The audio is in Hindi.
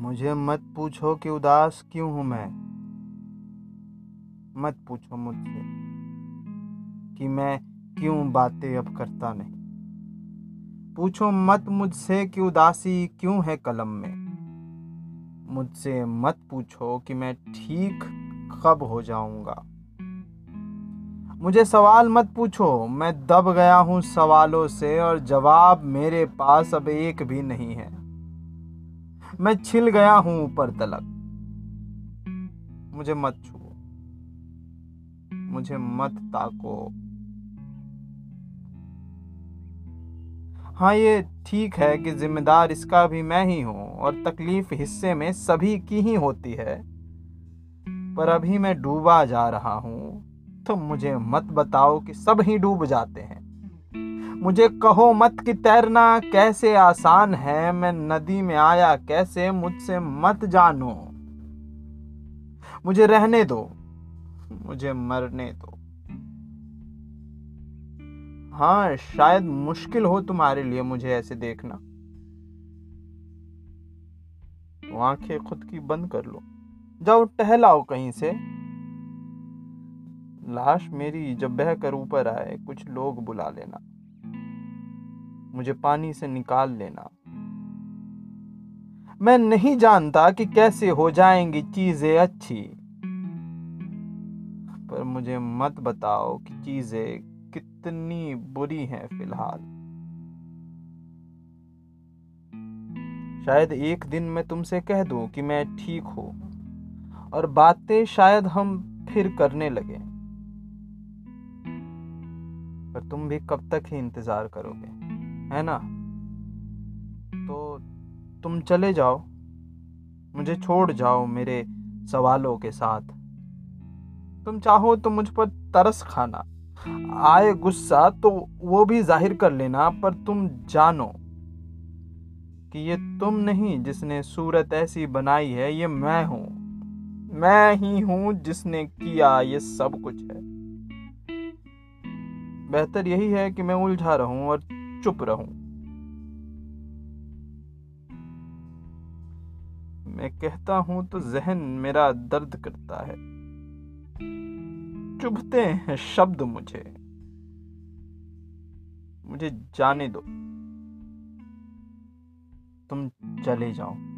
मुझे मत पूछो कि उदास क्यों हूँ मैं। मत पूछो मुझसे कि मैं क्यों बातें अब करता नहीं। पूछो मत मुझसे कि उदासी क्यों है कलम में। मुझसे मत पूछो कि मैं ठीक कब हो जाऊँगा। मुझे सवाल मत पूछो, मैं दब गया हूँ सवालों से और जवाब मेरे पास अब एक भी नहीं है। मैं छिल गया हूँ ऊपर तलक। मुझे मत छुओ। मुझे मत ताको। हाँ ये ठीक है कि जिम्मेदार इसका भी मैं ही हूँ और तकलीफ़ हिस्से में सभी की ही होती है। पर अभी मैं डूबा जा रहा हूँ तो मुझे मत बताओ कि सब ही डूब जाते हैं। मुझे कहो मत कि तैरना कैसे आसान है, मैं नदी में आया कैसे मुझसे मत जानो। मुझे रहने दो, मुझे मरने दो। हाँ शायद मुश्किल हो तुम्हारे लिए मुझे ऐसे देखना। तो आँखें खुद की बंद कर लो। जाओ टहलाओ कहीं से। लाश मेरी जब बह कर ऊपर आए, कुछ लोग बुला लेना। मुझे पानी से निकाल लेना। मैं नहीं जानता कि कैसे हो जाएँगी चीज़ें अच्छी। पर मुझे मत बताओ कि चीज़ें कितनी बुरी हैं फ़िलहाल। शायद एक दिन मैं तुमसे कह दूँ कि मैं ठीक हूँ, और बातें शायद हम फिर करने लगे। पर तुम भी कब तक ही इंतज़ार करोगे? है ना? तो तुम चले जाओ। मुझे छोड़ जाओ मेरे सवालों के साथ। तुम चाहो तो मुझ पर तरस खाना। आए गुस्सा तो वो भी ज़ाहिर कर लेना, पर तुम जानो कि ये तुम नहीं जिसने सूरत ऐसी बनाई है, ये मैं हूँ। मैं ही हूँ जिसने किया ये सब कुछ है। बेहतर यही है कि मैं उलझा रहूँ और चुप रहूँ। मैं कहता हूँ तो जहन मेरा दर्द करता है। चुभते हैं शब्द मुझे। मुझे जाने दो। तुम चले जाओ।